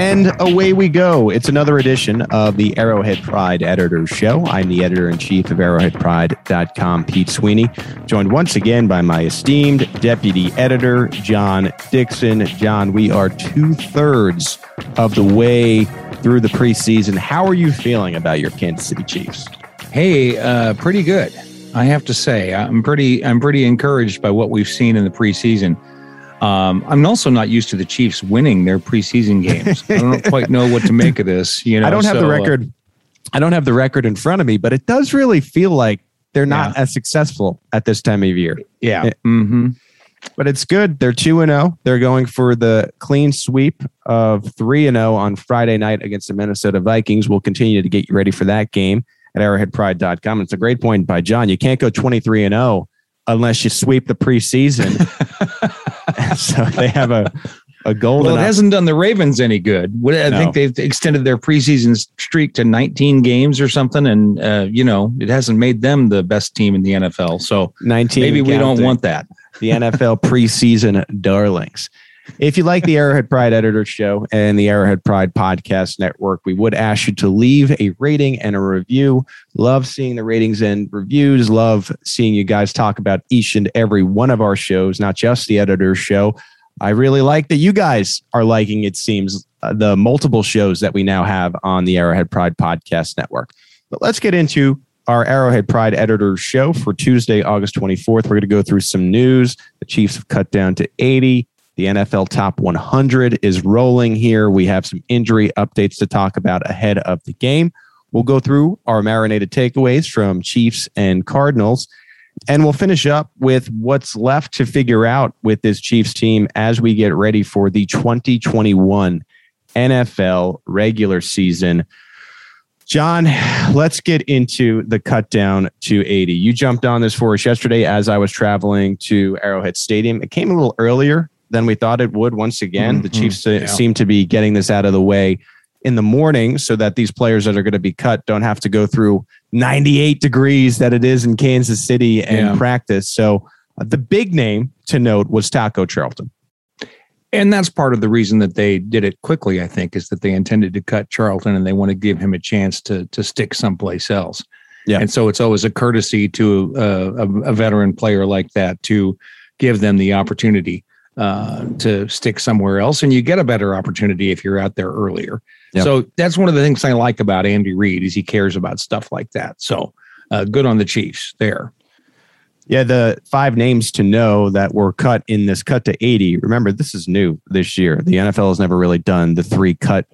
And away we go. It's another edition of the Arrowhead Pride Editor's Show. I'm the editor in chief of arrowheadpride.com, Pete Sweeney, joined once again by my esteemed deputy editor, John Dixon. John, we are two thirds of the way through the preseason. How are you feeling about your Kansas City Chiefs? Hey, uh, pretty good. I have to say, I'm pretty, I'm pretty encouraged by what we've seen in the preseason. Um, I'm also not used to the Chiefs winning their preseason games. I don't quite know what to make of this. You know, I don't have so, the uh, record. I don't have the record in front of me, but it does really feel like they're not Yeah. as successful at this time of year. yeah. Yeah. hmm But it's good. They're 2 and 0. They're going for the clean sweep of 3 and 0 on Friday night against the Minnesota Vikings. We'll continue to get you ready for that game at arrowheadpride.com. It's a great point by John. You can't go 23 and 0 unless you sweep the preseason. so they have a a golden Well, it hasn't done the Ravens any good. What- I No. think they've extended their preseason streak to 19 games or something, and uh, you know it hasn't made them the best team in the NFL. So 19 maybe we don't want that. the NFL preseason darlings. If you like the Arrowhead Pride Editor Show and the Arrowhead Pride Podcast Network, we would ask you to leave a rating and a review. Love seeing the ratings and reviews. Love seeing you guys talk about each and every one of our shows, not just the Editor's Show. I really like that you guys are liking, it seems, uh, the multiple shows that we now have on the Arrowhead Pride Podcast Network. But let's get into our Arrowhead Pride Editor Show for Tuesday, August 24th. We're going to go through some news. The Chiefs have cut down to 80. The NFL Top 100 is rolling here. We have some injury updates to talk about ahead of the game. We'll go through our marinated takeaways from Chiefs and Cardinals. And we'll finish up with what's left to figure out with this Chiefs team as we get ready for the 2021 NFL regular season. John, let's get into the cut down to 80. You jumped on this for us yesterday as I was traveling to Arrowhead Stadium. It came a little earlier than we thought it would once again. The Mhm. Chiefs uh, Yeah. seem to be getting this out of the way in the morning so that these players that are going to be cut don't have to go through 98 degrees that it is in Kansas City and Yeah. practice. So uh, the big name to note was Taco Charlton. And that's part of the reason that they did it quickly, I think, is that they intended to cut Charlton and they want to give him a chance to to stick someplace else. Yeah. And so it's always a courtesy to uh, a, a veteran player like that to give them the opportunity uh, to stick somewhere else. And you get a better opportunity if you're out there earlier. Yeah. So that's one of the things I like about Andy Reid is he cares about stuff like that. So uh, good on the Chiefs there. Yeah, the five names to know that were cut in this cut to 80. Remember, this is new this year. The NFL has never really done the three cut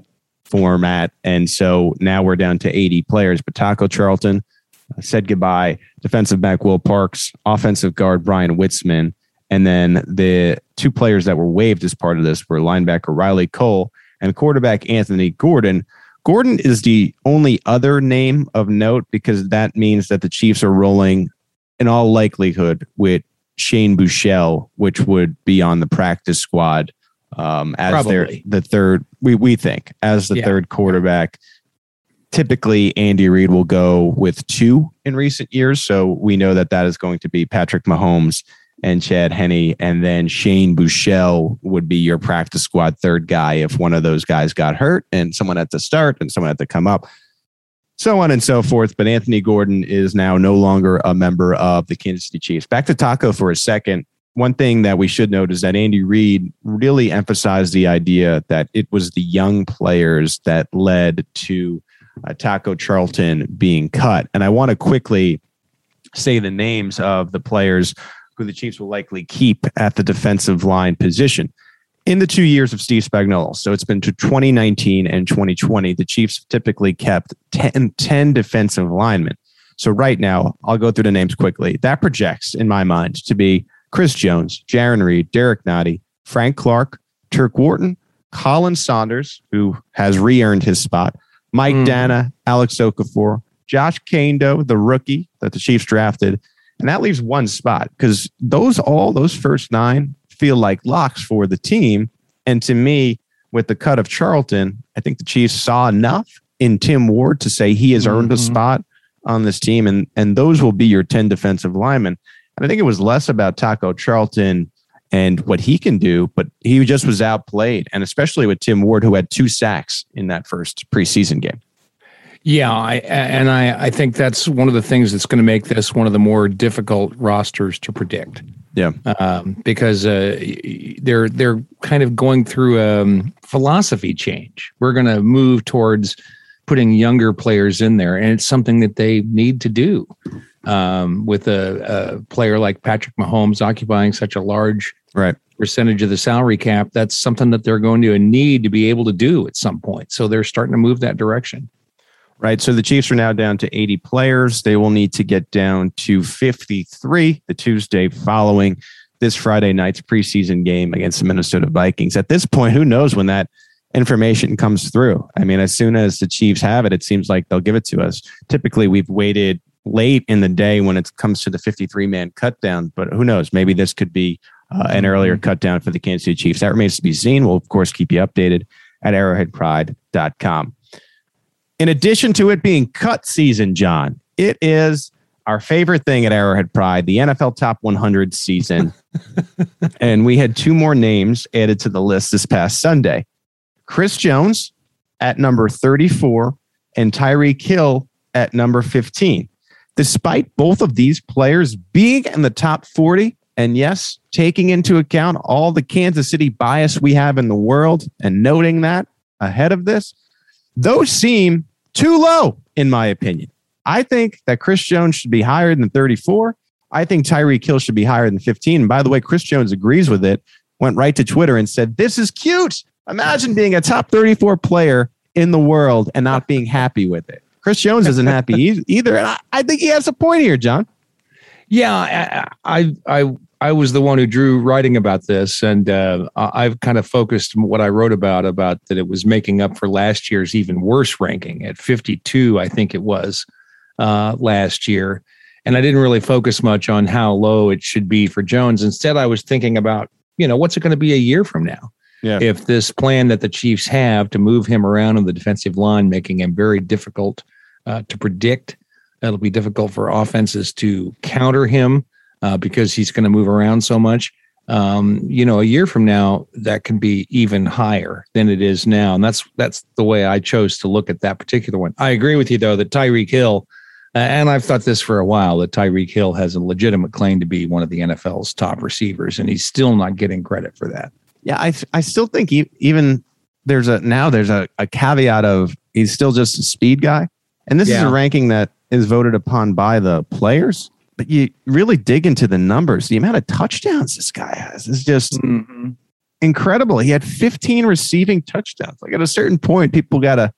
format. And so now we're down to 80 players. But Taco Charlton said goodbye. Defensive back Will Parks, offensive guard Bryan Witzmann. And then the two players that were waived as part of this were linebacker Riley Cole and quarterback Anthony Gordon. Gordon is the only other name of note because that means that the Chiefs are rolling in all likelihood with Shane Buechele, which would be on the practice squad um, as their the third. We we think as the Yeah. third quarterback. Typically, Andy Reid will go with two in recent years, so we know that that is going to be Patrick Mahomes and Chad Henne, and then Shane Buechele would be your practice squad third guy if one of those guys got hurt and someone had to start and someone had to come up so on and so forth. But Anthony Gordon is now no longer a member of the Kansas City Chiefs. Back to Taco for a second. One thing that we should note is that Andy Reid really emphasized the idea that it was the young players that led to uh, Taco Charlton being cut. And I want to quickly say the names of the players who the Chiefs will likely keep at the defensive line position in the two years of Steve Spagnuolo. So it's been to 2019 and 2020. The Chiefs typically kept 10, 10 defensive linemen. So right now, I'll go through the names quickly. That projects, in my mind, to be Chris Jones, Jarran Reed, Derrick Nnadi, Frank Clark, Turk Wharton, Khalen Saunders, who has re-earned his spot, Mike Mhm. Danna, Alex Okafor, Josh Kaindoh, the rookie that the Chiefs drafted, and that leaves one spot because those all those first nine feel like locks for the team. And to me, with the cut of Charlton, I think the Chiefs saw enough in Tim Ward to say he has earned a Mhm. spot on this team, and and those will be your ten defensive linemen. And I think it was less about Taco Charlton and what he can do, but he just was outplayed, and especially with Tim Ward, who had two sacks in that first preseason game. Yeah, I, and I, I think that's one of the things that's going to make this one of the more difficult rosters to predict. Yeah, um, because uh, they're they're kind of going through a um, philosophy change. We're going to move towards putting younger players in there, and it's something that they need to do. Um, with a, a, player like Patrick Mahomes occupying such a large right. percentage of the salary cap, that's something that they're going to need to be able to do at some point. So they're starting to move that direction. Right. So the Chiefs are now down to 80 players. They will need to get down to 53 the Tuesday following this Friday night's preseason game against the Minnesota Vikings. At this point, who knows when that information comes through. I mean, as soon as the Chiefs have it, it seems like they'll give it to us. Typically, we've waited late in the day when it comes to the 53 man cut down, but who knows? Maybe this could be uh, an earlier mm-hmm. cut down for the Kansas City Chiefs. That remains to be seen. We'll, of course, keep you updated at arrowheadpride.com. In addition to it being cut season, John, it is our favorite thing at Arrowhead Pride, the NFL Top 100 season. and we had two more names added to the list this past Sunday. Chris Jones at number 34 and Tyreek Hill at number 15. Despite both of these players being in the top 40, and yes, taking into account all the Kansas City bias we have in the world and noting that ahead of this, those seem too low, in my opinion. I think that Chris Jones should be higher than 34. I think Tyreek Hill should be higher than 15. And by the way, Chris Jones agrees with it, went right to Twitter and said, This is cute. Imagine being a top 34 player in the world and not being happy with it. Chris Jones isn't happy either. And I, I, think he has a point here, John. Yeah, I, I, I was the one who drew writing about this, and uh, I've kind of focused what I wrote about about that it was making up for last year's even worse ranking at 52, I think it was uh, last year. And I didn't really focus much on how low it should be for Jones. Instead, I was thinking about, you know, what's it going to be a year from now? Yeah. If this plan that the Chiefs have to move him around on the defensive line, making him very difficult uh, to predict, it'll be difficult for offenses to counter him uh, because he's going to move around so much. Um, you know, a year from now, that can be even higher than it is now, and that's that's the way I chose to look at that particular one. I agree with you though that Tyreek Hill, uh, and I've thought this for a while that Tyreek Hill has a legitimate claim to be one of the NFL's top receivers, and he's still not getting credit for that. Yeah, I I still think even there's a now there's a, a caveat of he's still just a speed guy, and this yeah. is a ranking that is voted upon by the players. But you really dig into the numbers. The amount of touchdowns this guy has is just mm-hmm. incredible. He had 15 receiving touchdowns. Like at a certain point, people got to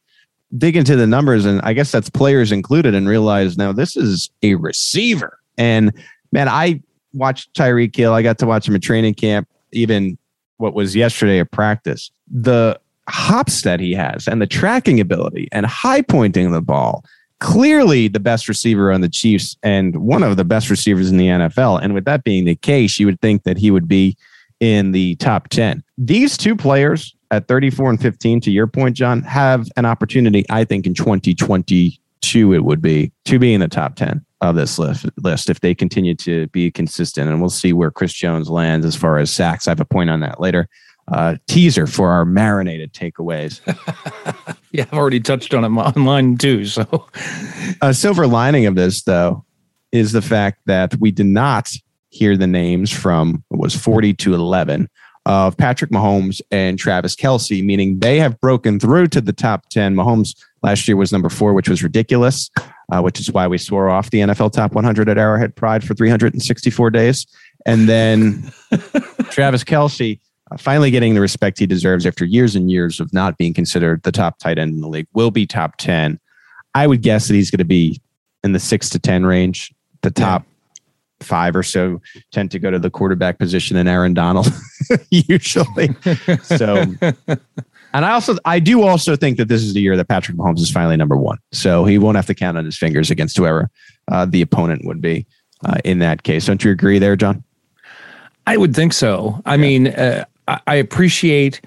dig into the numbers, and I guess that's players included, and realize now this is a receiver. And man, I watched Tyreek Hill. I got to watch him at training camp, even what was yesterday at practice, the hops that he has and the tracking ability and high pointing the ball. Clearly the best receiver on the Chiefs and one of the best receivers in the NFL. And with that being the case, you would think that he would be in the top 10. These two players at 34 and 15, to your point, John, have an opportunity, I think, in 2022, it would be to be in the top 10 of this list, if they continue to be consistent. And we'll see where Chris Jones lands as far as sacks. I have a point on that later. Uh, teaser for our marinated takeaways. yeah, I've already touched on it online too. So, a silver lining of this, though, is the fact that we did not hear the names from it was 40 to 11 of Patrick Mahomes and Travis Kelce, meaning they have broken through to the top 10. Mahomes last year was number four, which was ridiculous, uh, which is why we swore off the NFL top 100 at Arrowhead Pride for 364 days. And then Travis Kelce uh, finally getting the respect he deserves after years and years of not being considered the top tight end in the league, will be top 10. I would guess that he's going to be in the six to 10 range, the top five or so tend to go to the quarterback position and Aaron Donald usually. so, and I also, I do also think that this is the year that Patrick Mahomes is finally number one. So he won't have to count on his fingers against whoever uh, the opponent would be uh, in that case. Don't you agree there, John? I would think so. I yeah. mean, uh, I, I appreciate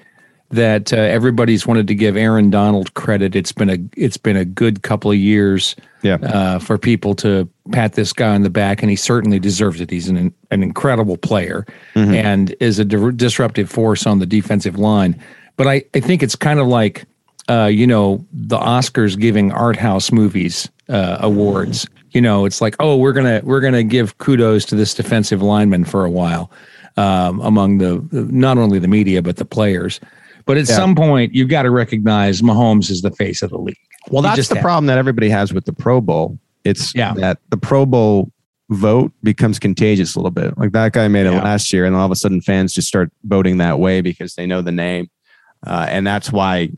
that uh, everybody's wanted to give Aaron Donald credit. It's been a it's been a good couple of years Yeah. uh, for people to pat this guy on the back, and he certainly deserves it. He's an an incredible player Mhm. and is a di- disruptive force on the defensive line. But I, I think it's kind of like uh, you know the Oscars giving art house movies uh, awards. You know, it's like oh we're gonna we're gonna give kudos to this defensive lineman for a while um, among the not only the media but the players. But at Yeah. some point, you've got to recognize Mahomes is the face of the league. Well, that's just the have- problem that everybody has with the Pro Bowl. It's Yeah. that the Pro Bowl vote becomes contagious a little bit. Like that guy made it Yeah. last year, and all of a sudden fans just start voting that way because they know the name. Uh, and that's why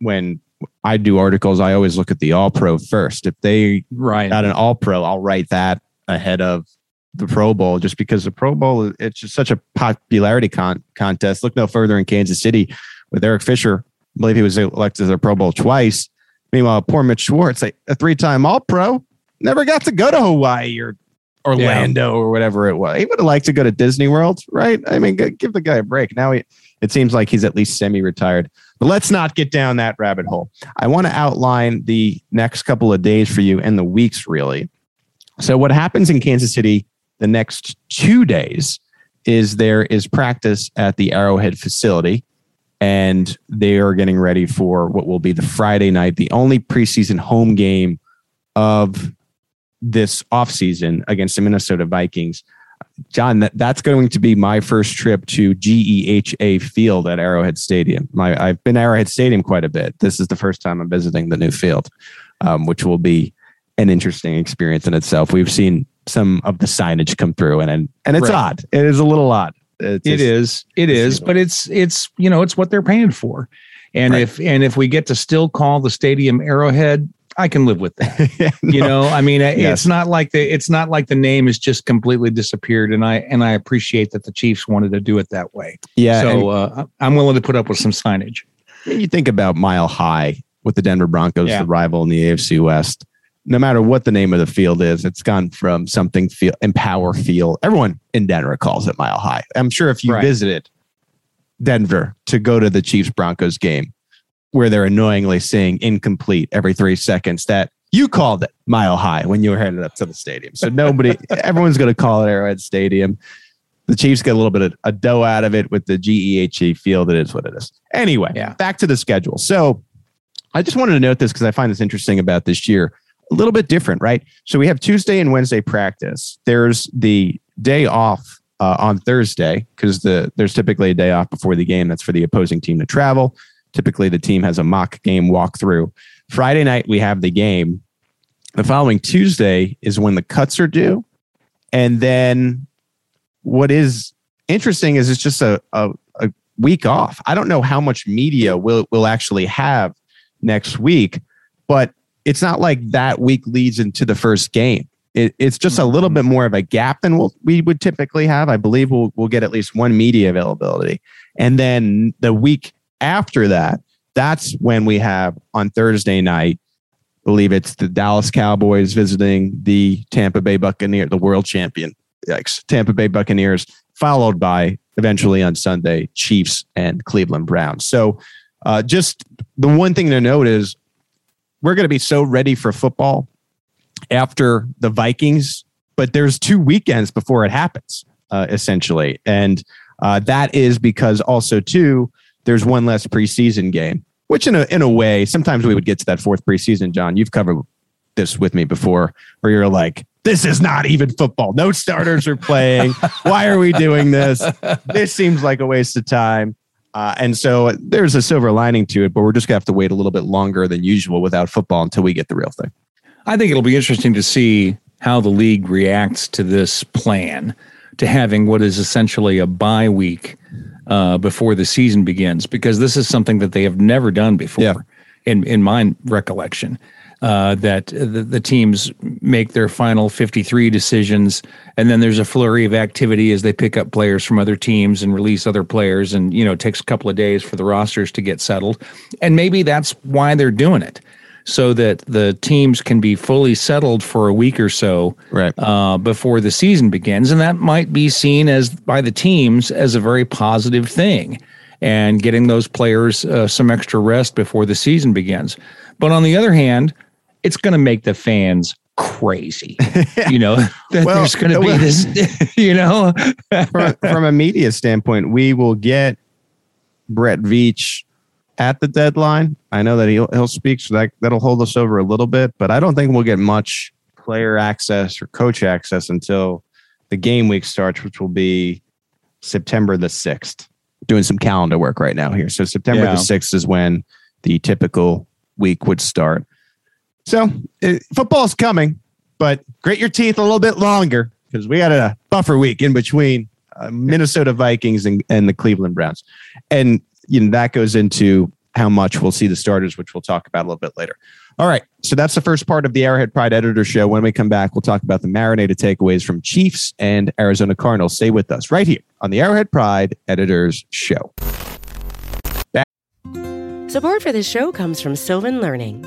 when I do articles, I always look at the All Pro first. If they Right. got an All Pro, I'll write that ahead of the Pro Bowl just because the Pro Bowl it's just such a popularity con- contest. Look no further in Kansas City with Eric Fisher. I believe he was elected to the Pro Bowl twice. Meanwhile, poor Mitch Schwartz, like a three-time All Pro, never got to go to Hawaii or Orlando or whatever it was. He would have liked to go to Disney World, right? I mean, give the guy a break. Now he, it seems like he's at least semi-retired. But let's not get down that rabbit hole. I want to outline the next couple of days for you and the weeks, really. So, what happens in Kansas City the next two days is there is practice at the Arrowhead facility, and they are getting ready for what will be the Friday night, the only preseason home game of this offseason against the Minnesota Vikings. John, that, that's going to be my first trip to GEHA Field at Arrowhead Stadium. My, I've been Arrowhead Stadium quite a bit. This is the first time I'm visiting the new field, um, which will be an interesting experience in itself. We've seen some of the signage come through, and and, and it's Right. odd. It is a little odd. it's it is it is But it's it's you know it's what they're paying for, and Right. if and if we get to still call the stadium Arrowhead, I can live with that. Yeah, You no. know, I mean, Yes. it's not like the it's not like the name has just completely disappeared, and I and I appreciate that the Chiefs wanted to do it that way. yeah. and- so uh, I'm willing to put up with some signage. And you think about Mile High with the Denver Broncos, Yeah. the rival in the AFC West. No matter what the name of the field is, it's gone from something feel Empower Field. Everyone in Denver calls it Mile High. I'm sure if you Right. visited Denver to go to the Chiefs Broncos game, where they're annoyingly saying incomplete every three seconds, that you called it Mile High when you were headed up to the stadium. So nobody, everyone's going to call it Arrowhead Stadium. The Chiefs get a little bit of a dough out of it with the GEHA field. It is what it is. Anyway, Yeah. back to the schedule. So I just wanted to note this because I find this interesting about this year. A little bit different, right? So we have Tuesday and Wednesday practice. There's the day off uh, on Thursday because the there's typically a day off before the game. That's for the opposing team to travel. Typically, the team has a mock game walkthrough. Friday night we have the game. The following Tuesday is when the cuts are due, and then what is interesting is it's just a, a, a week off. I don't know how much media we'll, we'll actually have next week, but it's not like that week leads into the first game. It, it's just a little bit more of a gap than we'll, we would typically have. I believe we'll, we'll get at least one media availability. And then the week after that, that's when we have on Thursday night, I believe it's the Dallas Cowboys visiting the Tampa Bay Buccaneers, the world champion, yikes, Tampa Bay Buccaneers, followed by eventually on Sunday, Chiefs and Cleveland Browns. So uh, just the one thing to note is we're going to be so ready for football after the Vikings, but there's two weekends before it happens, uh, essentially. And uh, that is because also, too, there's one less preseason game, which in a, in a way, sometimes we would get to that fourth preseason, John. You've covered this with me before, where you're like, this is not even football. No starters are playing. Why are we doing this? This seems like a waste of time. Uh, and so there's a silver lining to it, but we're just going to have to wait a little bit longer than usual without football until we get the real thing. I think it'll be interesting to see how the league reacts to this plan to having what is essentially a bye week uh, before the season begins, because this is something that they have never done before, Yeah. in in my recollection. Uh, that the, the teams make their final 53 decisions, and then there's a flurry of activity as they pick up players from other teams and release other players, and you know it takes a couple of days for the rosters to get settled, and maybe that's why they're doing it so that the teams can be fully settled for a week or so Right. uh, before the season begins, and that might be seen as by the teams as a very positive thing. and getting those players uh, some extra rest before the season begins. But on the other hand, it's going to make the fans crazy. You know, that Well, there's going to be this, you know, from, from a media standpoint, we will get Brett Veach at the deadline. I know that he'll he'll speak, so that that'll hold us over a little bit. But I don't think we'll get much player access or coach access until the game week starts, which will be September the sixth. Doing some calendar work right now here, so September Yeah. the sixth is when the typical week would start. So uh, football's coming, but grit your teeth a little bit longer because we had a buffer week in between uh, Minnesota Vikings and, and the Cleveland Browns. And you know that goes into how much we'll see the starters, which we'll talk about a little bit later. All right. So that's the first part of the Arrowhead Pride Editor Show. When we come back, we'll talk about the marinated takeaways from Chiefs and Arizona Cardinals. Stay with us right here on the Arrowhead Pride Editors Show. Support for this show comes from Sylvan Learning.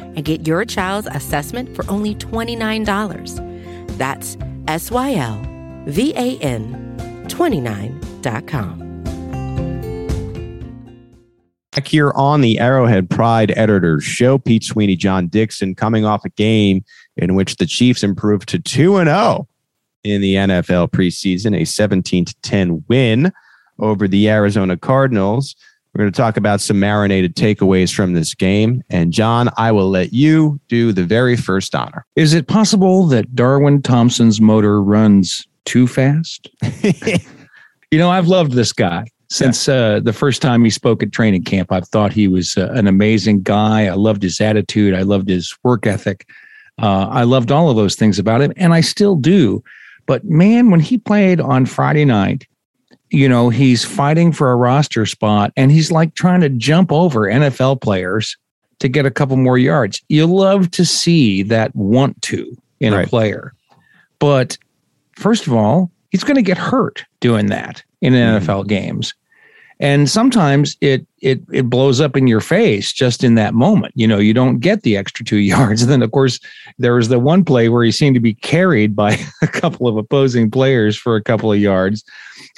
and get your child's assessment for only $29. That's S Y L V A N 29.com. Back here on the Arrowhead Pride Editors Show, Pete Sweeney, John Dixon, coming off a game in which the Chiefs improved to 2 and 0 in the NFL preseason, a 17 to 10 win over the Arizona Cardinals. We're going to talk about some marinated takeaways from this game. And John, I will let you do the very first honor. is it possible that Darwin Thompson's motor runs too fast? You know, I've loved this guy since uh, the first time he spoke at training camp. I've thought he was uh, an amazing guy. I loved his attitude. I loved his work ethic. Uh, I loved all of those things about him, and I still do. But man, when he played on Friday night, you know, he's fighting for a roster spot and he's like trying to jump over NFL players to get a couple more yards. You love to see that want to in Right. a player. But first of all, he's going to get hurt doing that in Mhm. NFL games. And sometimes it it it blows up in your face just in that moment. You know, you don't get the extra two yards. And then of course there was the one play where he seemed to be carried by a couple of opposing players for a couple of yards.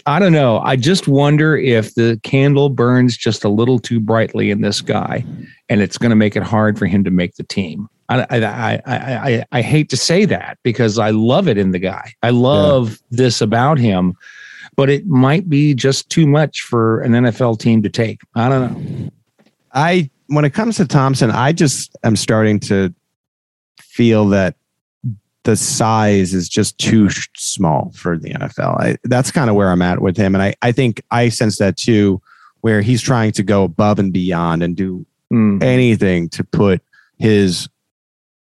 I don't know. I just wonder if the candle burns just a little too brightly in this guy, and it's going to make it hard for him to make the team. I, I, I, I, I, I hate to say that because I love it in the guy. I love this about him, but it might be just too much for an NFL team to take. I don't know. I when it comes to Thompson, I just am starting to feel that the size is just too small for the NFL. I, that's kind of where I'm at with him, and I I think I sense that too, where he's trying to go above and beyond and do Hmm. anything to put his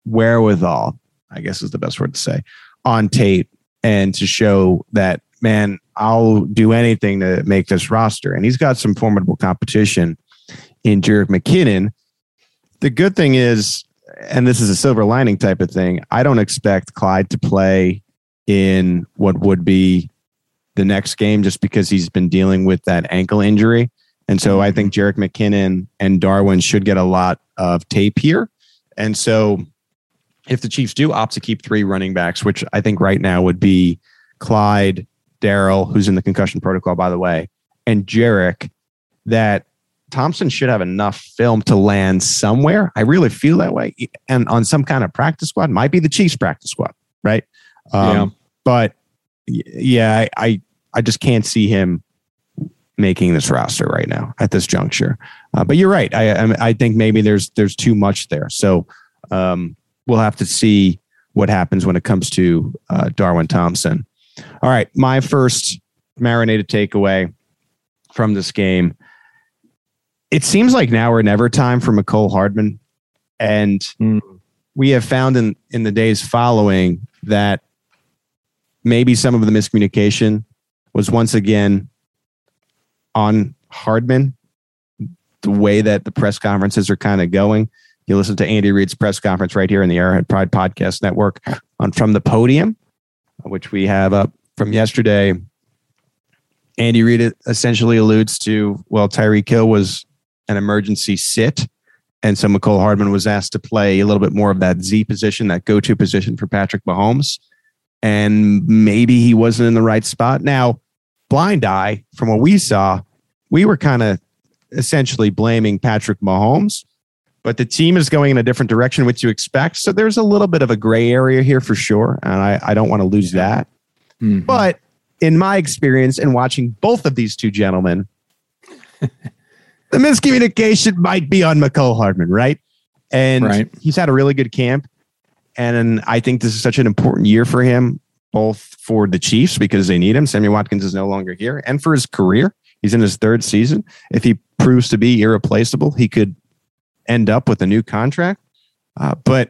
wherewithal, I guess is the best word to say, on tape and to show that, man, I'll do anything to make this roster. And he's got some formidable competition in Jerick McKinnon. The good thing is, and this is a silver lining type of thing, I don't expect Clyde to play in what would be the next game just because he's been dealing with that ankle injury. And so I think Jerick McKinnon and Darwin should get a lot of tape here. And so if the Chiefs do opt to keep three running backs, which I think right now would be Clyde, Darrel, who's in the concussion protocol, by the way, and Jerick, that Thompson should have enough film to land somewhere. I really feel that way. And on some kind of practice squad, might be the Chiefs practice squad, right? Um, Yeah. But yeah, I, I, I just can't see him making this roster right now at this juncture. Uh, but you're right. I, I, I think maybe there's there's too much there. So um, we'll have to see what happens when it comes to uh, Darwin Thompson. All right, my first marinated takeaway from this game. It seems like now or never time for Mecole Hardman, and mm. we have found in in the days following that maybe some of the miscommunication was once again on Hardman, the way that the press conferences are kind of going. You listen to Andy Reid's press conference right here in the Arrowhead Pride Podcast Network on From the Podium, which we have up from yesterday. Andy Reid essentially alludes to, well, Tyreek Hill was an emergency sit. And so Mecole Hardman was asked to play a little bit more of that Z position, that go to position for Patrick Mahomes. And maybe he wasn't in the right spot. Now, blind eye, from what we saw, we were kind of essentially blaming Patrick Mahomes, but the team is going in a different direction, which you expect. So there's a little bit of a gray area here for sure. And I, I don't want to lose that. Mm-hmm. But in my experience in watching both of these two gentlemen, the miscommunication might be on Mecole Hardman, right? And right. he's had a really good camp. And I think this is such an important year for him, both for the Chiefs because they need him. Sammy Watkins is no longer here, and for his career. He's in his third season. If he proves to be irreplaceable, he could end up with a new contract. Uh, but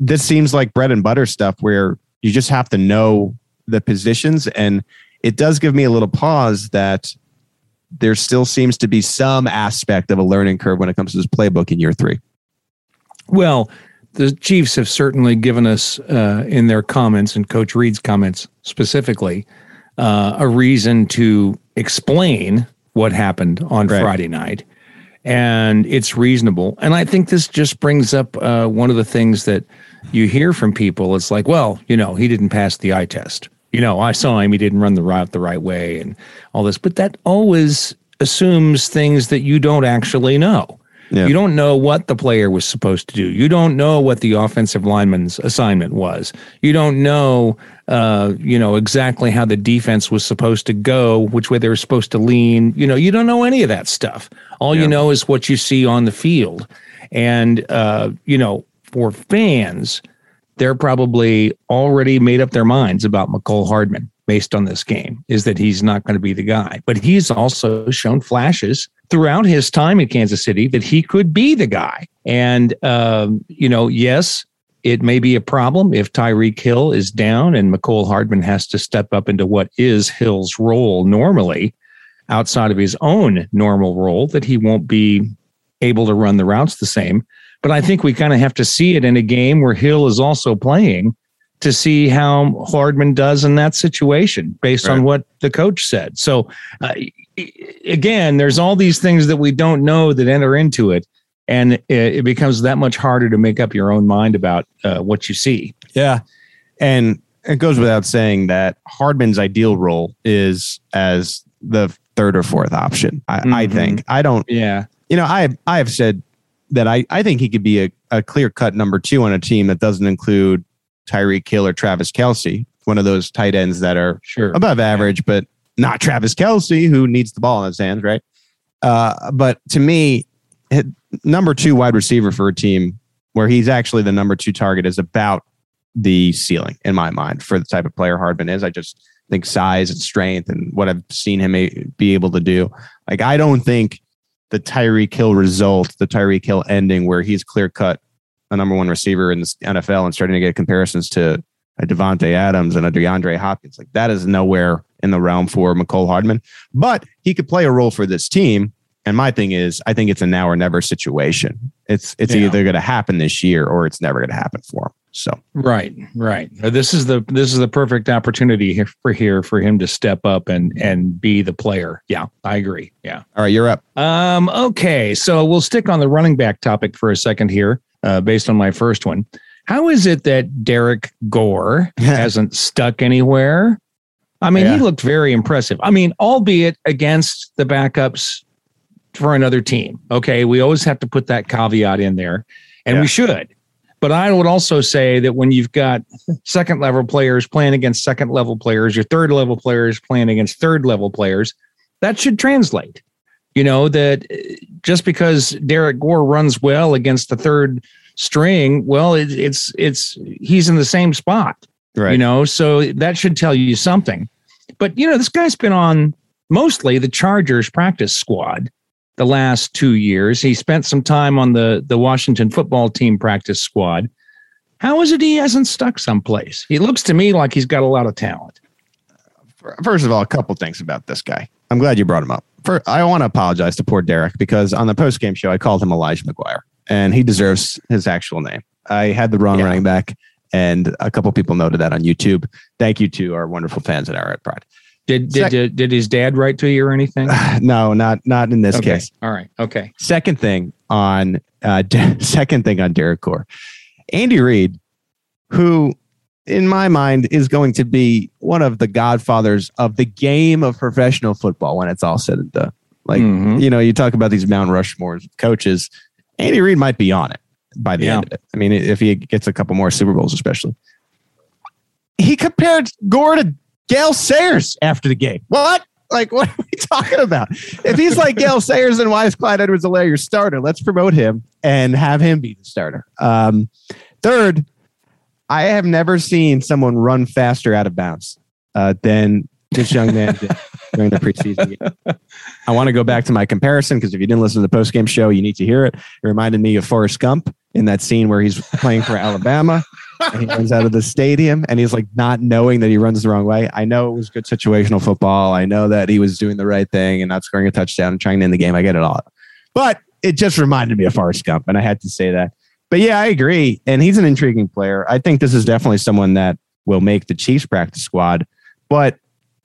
this seems like bread and butter stuff where you just have to know the positions. And it does give me a little pause that there still seems to be some aspect of a learning curve when it comes to this playbook in year three. Well, the Chiefs have certainly given us uh, in their comments and Coach Reid's comments specifically uh, a reason to explain what happened on right. Friday night. And it's reasonable. And I think this just brings up uh, one of the things that you hear from people. It's like, well, you know, he didn't pass the eye test. You know, I saw him, he didn't run the route the right way and all this. But that always assumes things that you don't actually know. Yeah. You don't know what the player was supposed to do. You don't know what the offensive lineman's assignment was. You don't know, uh, you know, exactly how the defense was supposed to go, which way they were supposed to lean. You know, you don't know any of that stuff. All yeah. you know is what you see on the field. And, uh, you know, for fans, they're probably already made up their minds about Mecole Hardman based on this game is that he's not going to be the guy. But he's also shown flashes throughout his time in Kansas City that he could be the guy. And, um, you know, yes, it may be a problem if Tyreek Hill is down and Mecole Hardman has to step up into what is Hill's role normally outside of his own normal role, that he won't be able to run the routes the same. But I think we kind of have to see it in a game where Hill is also playing to see how Hardman does in that situation based right. on what the coach said. So, uh, again, there's all these things that we don't know that enter into it. And it, it becomes that much harder to make up your own mind about uh, what you see. Yeah. And it goes without saying that Hardman's ideal role is as the third or fourth option. I, mm-hmm. I think. I don't. Yeah. You know, I I have said that I, I think he could be a, a clear cut number two on a team that doesn't include Tyreek Hill or Travis Kelce, one of those tight ends that are sure. above average, yeah. but not Travis Kelce, who needs the ball in his hands, right? Uh, but to me, number two wide receiver for a team where he's actually the number two target is about the ceiling in my mind for the type of player Hardman is. I just think size and strength and what I've seen him be able to do. Like, I don't think the Tyreek Hill result, the Tyreek Hill ending, where he's clear cut the number one receiver in the NFL and starting to get comparisons to a Davante Adams and a DeAndre Hopkins. Like that is nowhere in the realm for Mecole Hardman, but he could play a role for this team. And my thing is, I think it's a now or never situation. It's it's yeah. either going to happen this year or it's never going to happen for him. So right, right. This is the this is the perfect opportunity for here for him to step up and and be the player. Yeah, I agree. Yeah. All right, you're up. Um. Okay, so we'll stick on the running back topic for a second here uh, based on my first one. How is it that Derrick Gore hasn't stuck anywhere? I mean, yeah. he looked very impressive. I mean, albeit against the backups for another team. Okay. We always have to put that caveat in there, and yeah. we should. But I would also say that when you've got second level players playing against second level players, your third level players playing against third level players, that should translate. You know, that uh, just because Derrick Gore runs well against the third string, well, it, it's it's he's in the same spot. Right. You know, so that should tell you something. But you know, this guy's been on mostly the Chargers practice squad the last two years. He spent some time on the the Washington football team practice squad. How is it he hasn't stuck someplace? He looks to me like he's got a lot of talent. First of all, a couple things about this guy. I'm glad you brought him up. For, I want to apologize to poor Derek because on the post game show I called him Elijah McGuire, and he deserves his actual name. I had the wrong Yeah. running back, and a couple people noted that on YouTube. Thank you to our wonderful fans at Arrowhead Pride. Did did, Sec- did did his dad write to you or anything? no, not not in this okay. case. All right. Okay. Second thing on uh, second thing on Derrick Gore, Andy Reid, who in my mind is going to be one of the godfathers of the game of professional football when it's all said and done. Like Mhm. you know, you talk about these Mount Rushmore coaches. Andy Reid might be on it by the Yeah. end of it. I mean, if he gets a couple more Super Bowls, especially. He compared Gore to Gale Sayers after the game. What? Like, what are we talking about? If he's like Gale Sayers, then why is Clyde Edwards Helaire your starter? Let's promote him and have him be the starter. Um, third, I have never seen someone run faster out of bounds uh, than this young man did during the preseason game. I want to go back to my comparison because if you didn't listen to the postgame show, you need to hear it. It reminded me of Forrest Gump in that scene where he's playing for Alabama and he runs out of the stadium and he's like not knowing that he runs the wrong way. I know it was good situational football. I know that he was doing the right thing and not scoring a touchdown and trying to end the game. I get it all. But it just reminded me of Forrest Gump and I had to say that. But yeah, I agree. And he's an intriguing player. I think this is definitely someone that will make the Chiefs practice squad. But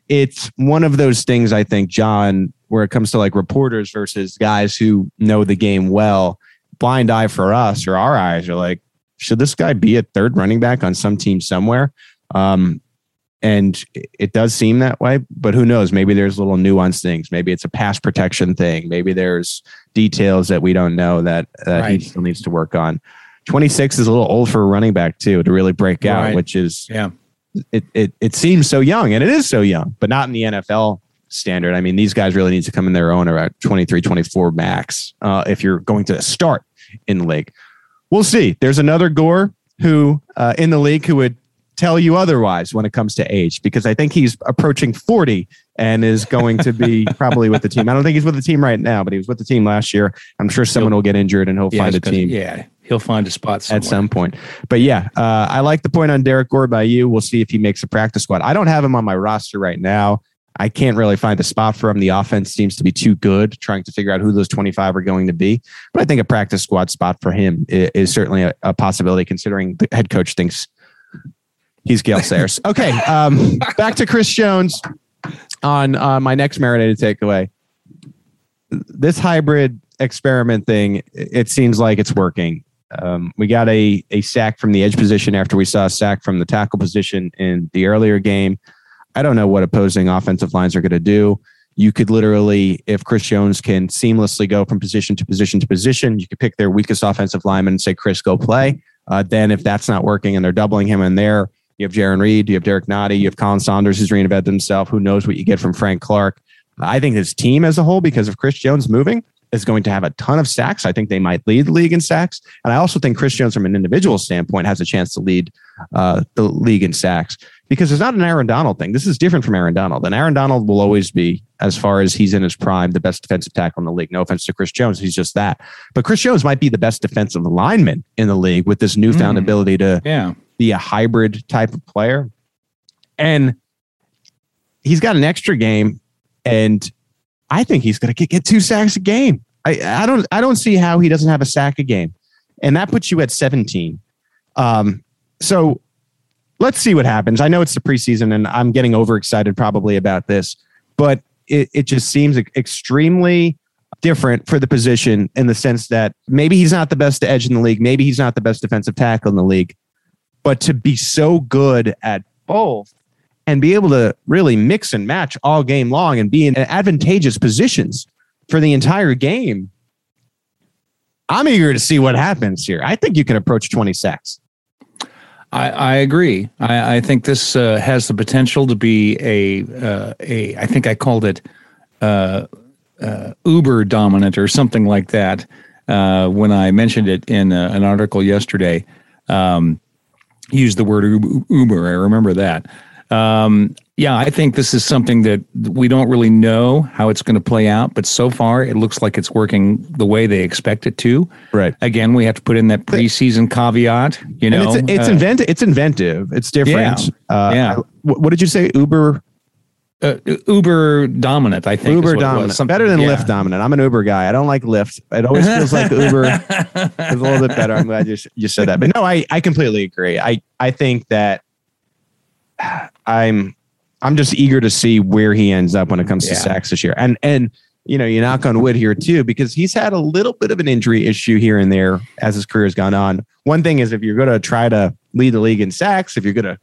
it's one of those things I think, John, where it comes to like reporters versus guys who know the game well, blind eye for us or our eyes are like, should this guy be a third running back on some team somewhere? Um, and it does seem that way, but who knows? Maybe there's little nuanced things. Maybe it's a pass protection thing. Maybe there's details that we don't know that uh, he still needs to work on. 26 is a little old for a running back too to really break out, Right. which is Yeah. it, it it seems so young and it is so young, but not in the NFL standard. I mean, these guys really need to come in their own around 23, 24 max uh, if you're going to start in the league. We'll see. There's another Gore who uh, in the league who would tell you otherwise when it comes to age because I think he's approaching 40 and is going to be probably with the team. I don't think he's with the team right now, but he was with the team last year. I'm sure someone will get injured and he'll Yeah, find a team Yeah. He'll find a spot somewhere. at some point. But yeah, uh, I like the point on Derrick Gore by you. We'll see if he makes a practice squad. I don't have him on my roster right now. I can't really find a spot for him. The offense seems to be too good, trying to figure out who those 25 are going to be. But I think a practice squad spot for him is, is certainly a, a possibility, considering the head coach thinks he's Gale Sayers. Okay, um, back to Chris Jones on uh, my next marinated takeaway. This hybrid experiment thing, it seems like it's working. Um, we got a, a sack from the edge position after we saw a sack from the tackle position in the earlier game. I don't know what opposing offensive lines are going to do. You could literally, if Chris Jones can seamlessly go from position to position to position, you could pick their weakest offensive lineman and say, Chris, go play. Uh, then, if that's not working and they're doubling him in there, you have Jarran Reed, you have Derrick Nnadi, you have Khalen Saunders who's reinvented himself. Who knows what you get from Frank Clark? I think his team as a whole, because of Chris Jones moving, is going to have a ton of sacks. I think they might lead the league in sacks. And I also think Chris Jones, from an individual standpoint, has a chance to lead uh, the league in sacks because it's not an Aaron Donald thing. This is different from Aaron Donald. And Aaron Donald will always be, as far as he's in his prime, the best defensive tackle in the league. No offense to Chris Jones. He's just that. But Chris Jones might be the best defensive lineman in the league with this newfound Mm. ability to Yeah. Be a hybrid type of player. And he's got an extra game, and I think he's going to get, two sacks a game. I, I don't I don't see how he doesn't have a sack a game, and that puts you at 17. Um, so let's see what happens. I know it's the preseason, and I'm getting overexcited probably about this, but it, it just seems extremely different for the position in the sense that maybe he's not the best edge in the league, maybe he's not the best defensive tackle in the league, but to be so good at both and be able to really mix and match all game long and be in advantageous positions for the entire game. I'm eager to see what happens here. I think you can approach 20 sacks. I, I agree. I, I think this uh, has the potential to be a uh, a. I think I called it uh, uh, uber dominant or something like that uh, when I mentioned it in uh, an article yesterday. Um, used the word Uber. I remember that. Um, yeah, I think this is something that we don't really know how it's going to play out, but so far it looks like it's working the way they expect it to. Right. Again, we have to put in that preseason caveat. You know, and it's, it's uh, inventive. It's inventive. It's different. Yeah. Uh, yeah. what did you say? Uber. Uh, Uber dominant, I think. Uber dominant, better than yeah. Lyft dominant. I'm an Uber guy. I don't like Lyft. It always feels like Uber is a little bit better. I'm glad you you said that. But no, I I completely agree. I I think that I'm I'm just eager to see where he ends up when it comes yeah. to sacks this year. And and you know, you knock on wood here too, because he's had a little bit of an injury issue here and there as his career has gone on. One thing is if you're going to try to lead the league in sacks, if you're going to,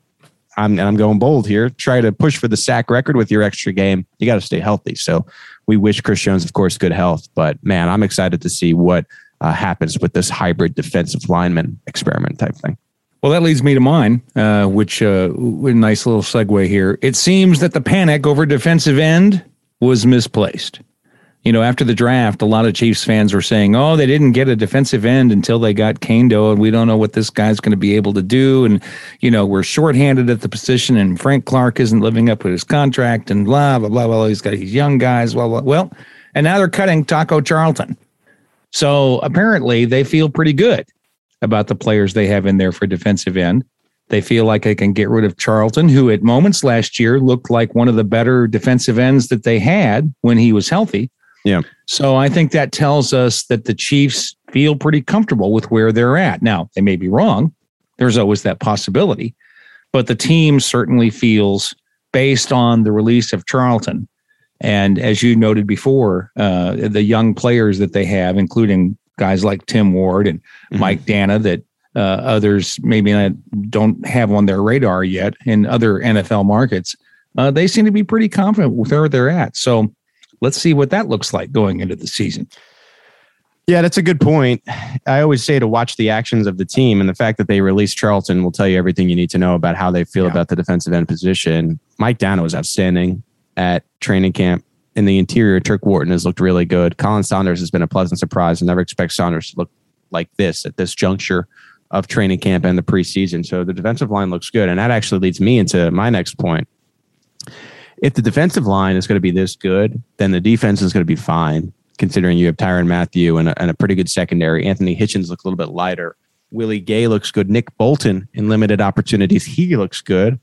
I'm, and I'm going bold here, try to push for the sack record with your extra game, you got to stay healthy. So we wish Chris Jones, of course, good health. But man, I'm excited to see what uh, happens with this hybrid defensive lineman experiment type thing. Well, that leads me to mine, uh, which uh, a nice little segue here. It seems that the panic over defensive end was misplaced. You know, after the draft, a lot of Chiefs fans were saying, "Oh, they didn't get a defensive end until they got Kaindoh, and we don't know what this guy's going to be able to do." And you know, we're shorthanded at the position, and Frank Clark isn't living up to his contract, and blah blah blah blah. He's got these young guys, blah blah. Well, and now they're cutting Taco Charlton. So apparently, they feel pretty good about the players they have in there for defensive end. They feel like they can get rid of Charlton, who at moments last year looked like one of the better defensive ends that they had when he was healthy. Yeah. So I think that tells us that the Chiefs feel pretty comfortable with where they're at. Now, they may be wrong. There's always that possibility. But the team certainly feels, based on the release of Charlton, and as you noted before, uh, the young players that they have, including guys like Tim Ward and mm-hmm. Mike Danna, that uh, others maybe not, don't have on their radar yet in other NFL markets. Uh, they seem to be pretty confident with where they're at. So let's see what that looks like going into the season. Yeah, that's a good point. I always say to watch the actions of the team, and the fact that they released Charlton will tell you everything you need to know about how they feel yeah. about the defensive end position. Mike Danna was outstanding at training camp in the interior, Turk Wharton has looked really good. Khalen Saunders has been a pleasant surprise. I never expect Saunders to look like this at this juncture of training camp and the preseason. So the defensive line looks good. And that actually leads me into my next point. If the defensive line is going to be this good, then the defense is going to be fine, considering you have Tyrann Mathieu and a, and a pretty good secondary. Anthony Hitchens looks a little bit lighter. Willie Gay looks good. Nick Bolton in limited opportunities, he looks good.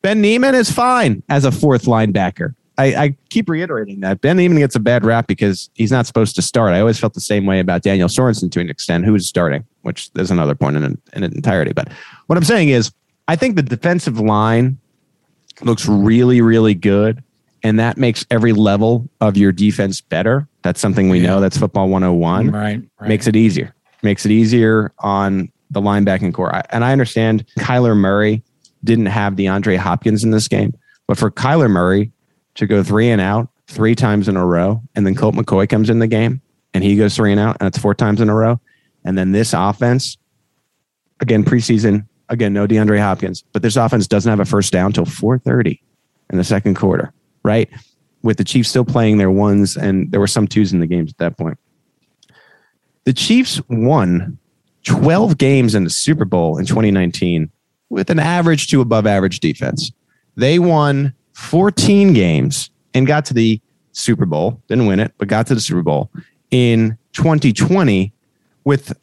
Ben Niemann is fine as a fourth linebacker. I, I, keep reiterating that Ben even gets a bad rap because he's not supposed to start. I always felt the same way about Daniel Sorensen to an extent, who is starting, which is another point in, in entirety. But what I'm saying is, I think the defensive line looks really, really good. And that makes every level of your defense better. That's something we know. That's football 101. Right. right. Makes it easier. Makes it easier on the linebacking core. And I understand Kyler Murray didn't have DeAndre Hopkins in this game. But for Kyler Murray, to go three and out three times in a row, and then Colt McCoy comes in the game and he goes three and out, and it's four times in a row. And then this offense, again, preseason, again, no DeAndre Hopkins, but this offense doesn't have a first down till 4:30 in the second quarter, right? With the Chiefs still playing their ones, and there were some twos in the games at that point. The Chiefs won 12 games in the Super Bowl in 2019 with an average to above average defense. They won 14 games and got to the Super Bowl. Didn't win it, but got to the Super Bowl in 2020 with,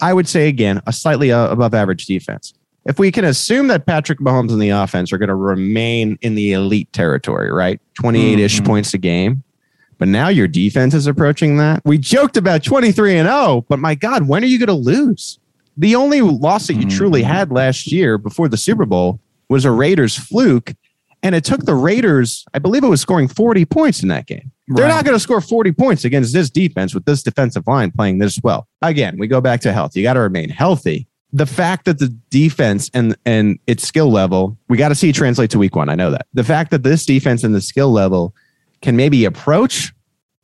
I would say again, a slightly uh, above average defense. If we can assume that Patrick Mahomes and the offense are going to remain in the elite territory, right? 28 ish mm-hmm. points a game. But now your defense is approaching that. We joked about 23 and 0, but my God, when are you going to lose? The only loss that you mm-hmm. truly had last year before the Super Bowl was a Raiders fluke and it took the Raiders, I believe it was scoring 40 points in that game. Right. They're not going to score 40 points against this defense with this defensive line playing this well. Again, we go back to health. You got to remain healthy. The fact that the defense and and its skill level, we got to see translate to week one. I know that. The fact that this defense and the skill level can maybe approach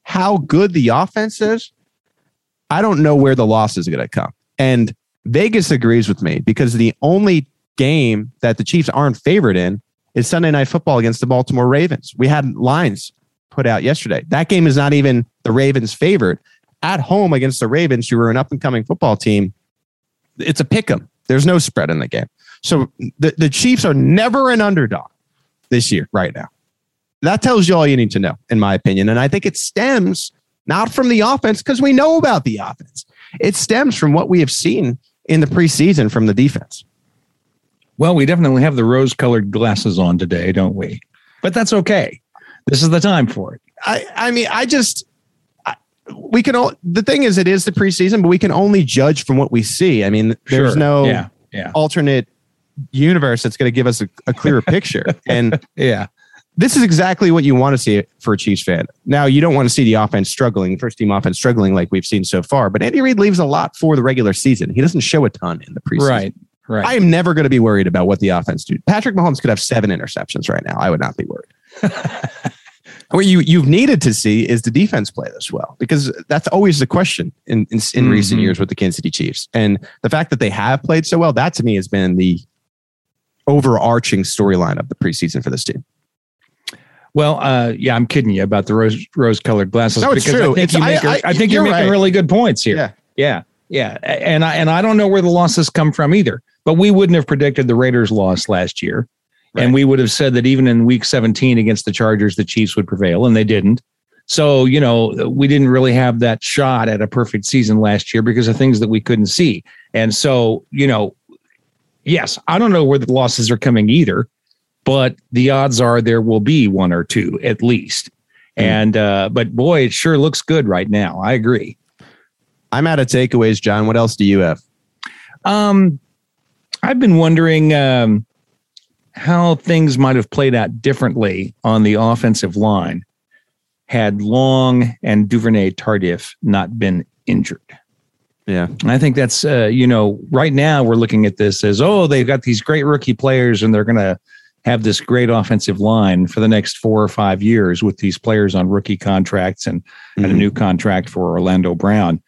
how good the offense is, I don't know where the loss is going to come. And Vegas agrees with me because the only game that the Chiefs aren't favored in is Sunday Night Football against the Baltimore Ravens. We had lines put out yesterday. That game is not even the Ravens' favorite at home against the Ravens, who are an up and coming football team. It's a pick 'em. There's no spread in the game. So the, the Chiefs are never an underdog this year, right now. That tells you all you need to know, in my opinion. And I think it stems not from the offense, because we know about the offense. It stems from what we have seen in the preseason from the defense. Well, we definitely have the rose colored glasses on today, don't we? But that's okay. This is the time for it. I, I mean, I just, I, we can, all, the thing is, it is the preseason, but we can only judge from what we see. I mean, there's Sure. no Yeah. Yeah. alternate universe that's going to give us a, a clearer picture. And Yeah. this is exactly what you want to see for a Chiefs fan. Now, you don't want to see the offense struggling, first team offense struggling like we've seen so far, but Andy Reid leaves a lot for the regular season. He doesn't show a ton in the preseason. Right. Right. I am never going to be worried about what the offense do. Patrick Mahomes could have seven interceptions right now. I would not be worried. what you you've needed to see is the defense play this well because that's always the question in in, in recent Mhm. years with the Kansas City Chiefs. And the fact that they have played so well, that to me has been the overarching storyline of the preseason for this team. Well, uh, yeah, I'm kidding you about the rose rose colored glasses No, it's because true. I think It's- you make I- I, I- think you're, you're making right. really good points here. Yeah. yeah, yeah. And I and I don't know where the losses come from either. But we wouldn't have predicted the Raiders' loss last year, Right. and we would have said that even in Week 17 against the Chargers, the Chiefs would prevail, and they didn't. So you know, we didn't really have that shot at a perfect season last year because of things that we couldn't see. And so you know, yes, I don't know where the losses are coming either but the odds are there will be one or two at least. Hmm. And uh, but boy, it sure looks good right now. I agree. I'm out of takeaways, John. What else do you have? Um, I've been wondering um, how things might have played out differently on the offensive line had Long and Duvernay Tardif not been injured. Yeah. And I think that's uh, you know right now we're looking at this as oh they've got these great rookie players and they're going to have this great offensive line for the next four or five years with these players on rookie contracts and, and a Mhm. new contract for Orlando Brown.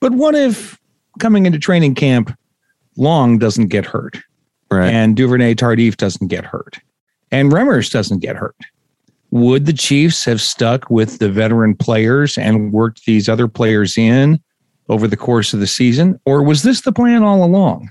But what if coming into training camp, Long doesn't get hurt Right. and Duvernay Tardif doesn't get hurt and Remmers doesn't get hurt? Would the Chiefs have stuck with the veteran players and worked these other players in over the course of the season? Or was this the plan all along?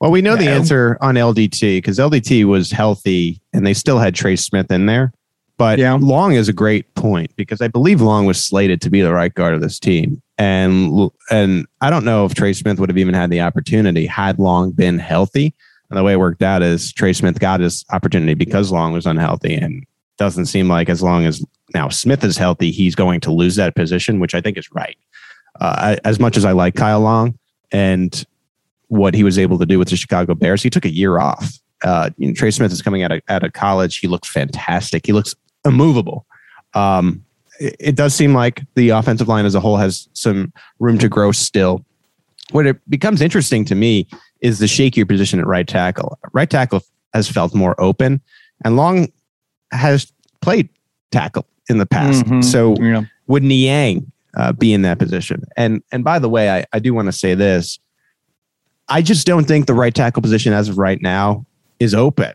Well, we know the answer on LDT because LDT was healthy and they still had Trey Smith in there. But Yeah. Long is a great point because I believe Long was slated to be the right guard of this team. And and I don't know if Trey Smith would have even had the opportunity had Long been healthy. And the way it worked out is Trey Smith got his opportunity because Long was unhealthy and doesn't seem like as long as now Smith is healthy, he's going to lose that position, which I think is right. Uh, I, as much as I like Kyle Long and what he was able to do with the Chicago Bears. He took a year off. Uh, you know, Trey Smith is coming out of, out of college. He looks fantastic. He looks immovable. Um, it, it does seem like the offensive line as a whole has some room to grow still. What it becomes interesting to me is the shakier position at right tackle. Right tackle has felt more open, and Long has played tackle in the past. Mhm. So Yeah. would Niang uh, be in that position? And and by the way, I, I do want to say this. I just don't think the right tackle position as of right now is open.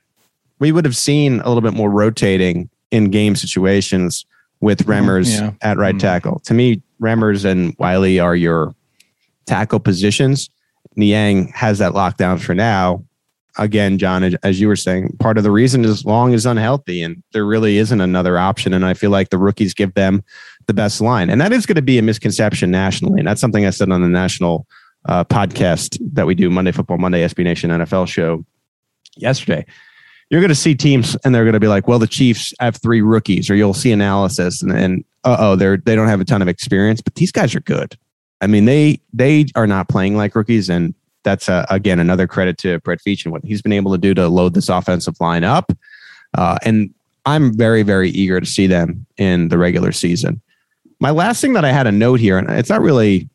We would have seen a little bit more rotating in game situations with Remmers yeah. at right Mhm. tackle. To me, Remmers and Wylie are your tackle positions. Niang has that lockdown for now. Again, John, as- you were saying, part of the reason is Long is unhealthy, and there really isn't another option. And I feel like the rookies give them the best line, and that is going to be a misconception nationally. And that's something I said on the national uh, podcast that we do Monday Football Monday SB Nation NFL show yesterday. You're going to see teams, and they're going to be like, "Well, the Chiefs have three rookies," or you'll see analysis, and, and uh oh, they're they don't have a ton of experience, but these guys are good. I mean, they they are not playing like rookies, and that's uh, again another credit to Brett Veach and what he's been able to do to load this offensive line up. Uh, and I'm very very eager to see them in the regular season. My last thing that I had a note here, and it's not really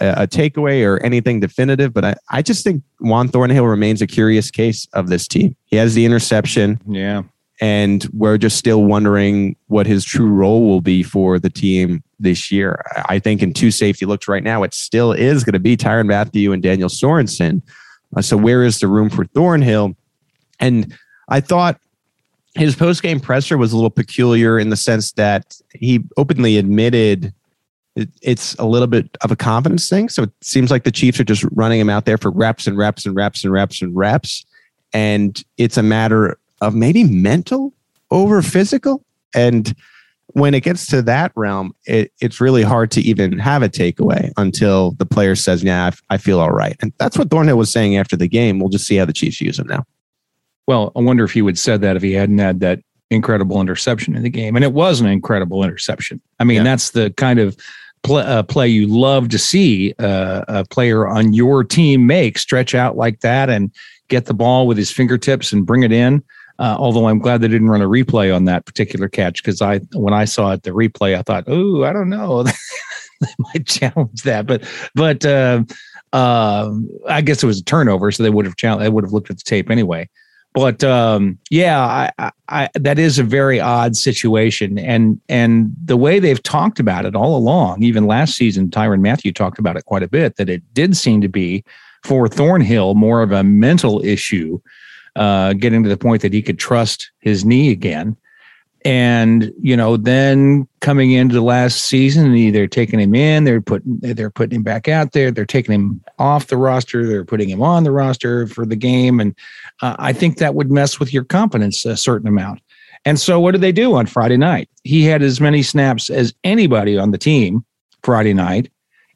a, a takeaway or anything definitive, but I, I just think Juan Thornhill remains a curious case of this team. He has the interception Yeah. And we're just still wondering what his true role will be for the team this year. I think in two safety looks right now, it still is going to be Tyrann Mathieu and Daniel Sorensen. Uh, so where is the room for Thornhill? And I thought his post game presser was a little peculiar in the sense that he openly admitted it, it's a little bit of a confidence thing. So it seems like the Chiefs are just running him out there for reps and reps and reps and reps and reps. And it's a matter of maybe mental over physical. And when it gets to that realm, it, it's really hard to even have a takeaway until the player says, Yeah, I, I feel all right. And that's what Thornhill was saying after the game. We'll just see how the Chiefs use him now. Well, I wonder if he would said that if he hadn't had that incredible interception in the game, and it was an incredible interception. I mean, yeah. that's the kind of play, uh, play you love to see uh, a player on your team make stretch out like that and get the ball with his fingertips and bring it in. Uh, although I'm glad they didn't run a replay on that particular catch because I, when I saw it, the replay, I thought, oh, I don't know, they might challenge that, but but uh, uh, I guess it was a turnover, so they would have challenged. They would have looked at the tape anyway but um, yeah, I, I, I, that is a very odd situation, and and the way they've talked about it all along, even last season, Tyrann Mathieu talked about it quite a bit. That it did seem to be for Thornhill more of a mental issue, uh, getting to the point that he could trust his knee again, and you know then coming into the last season they're taking him in they're putting they're putting him back out there they're taking him off the roster they're putting him on the roster for the game. And uh, i think that would mess with your confidence a certain amount. And so what did they do on friday night? He had as many snaps as anybody on the team friday night.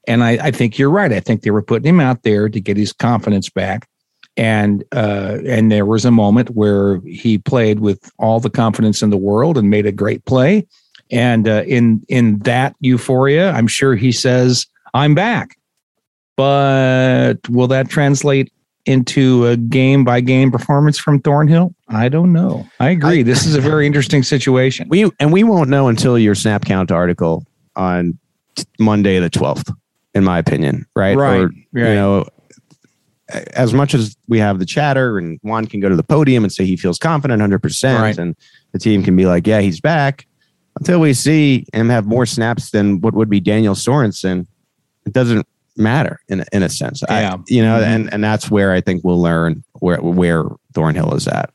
And I, I think you're right. I think they were putting him out there to get his confidence back and uh, and there was a moment where he played with all the confidence in the world and made a great play. And uh, in in that euphoria, I'm sure he says, "I'm back." But will that translate into a game by game performance from Thornhill? I don't know. I agree. I, this is a very interesting situation. We and we won't know until your snap count article on Monday the 12th in my opinion, right? Right. Or, right. You know, as much as we have the chatter and Juan can go to the podium and say he feels confident 100%, right. and the team can be like, yeah, he's back, until we see him have more snaps than what would be Daniel Sorensen, it doesn't matter in, in a sense. Yeah. I, you know, mm-hmm. and, and that's where I think we'll learn where, where Thornhill is at.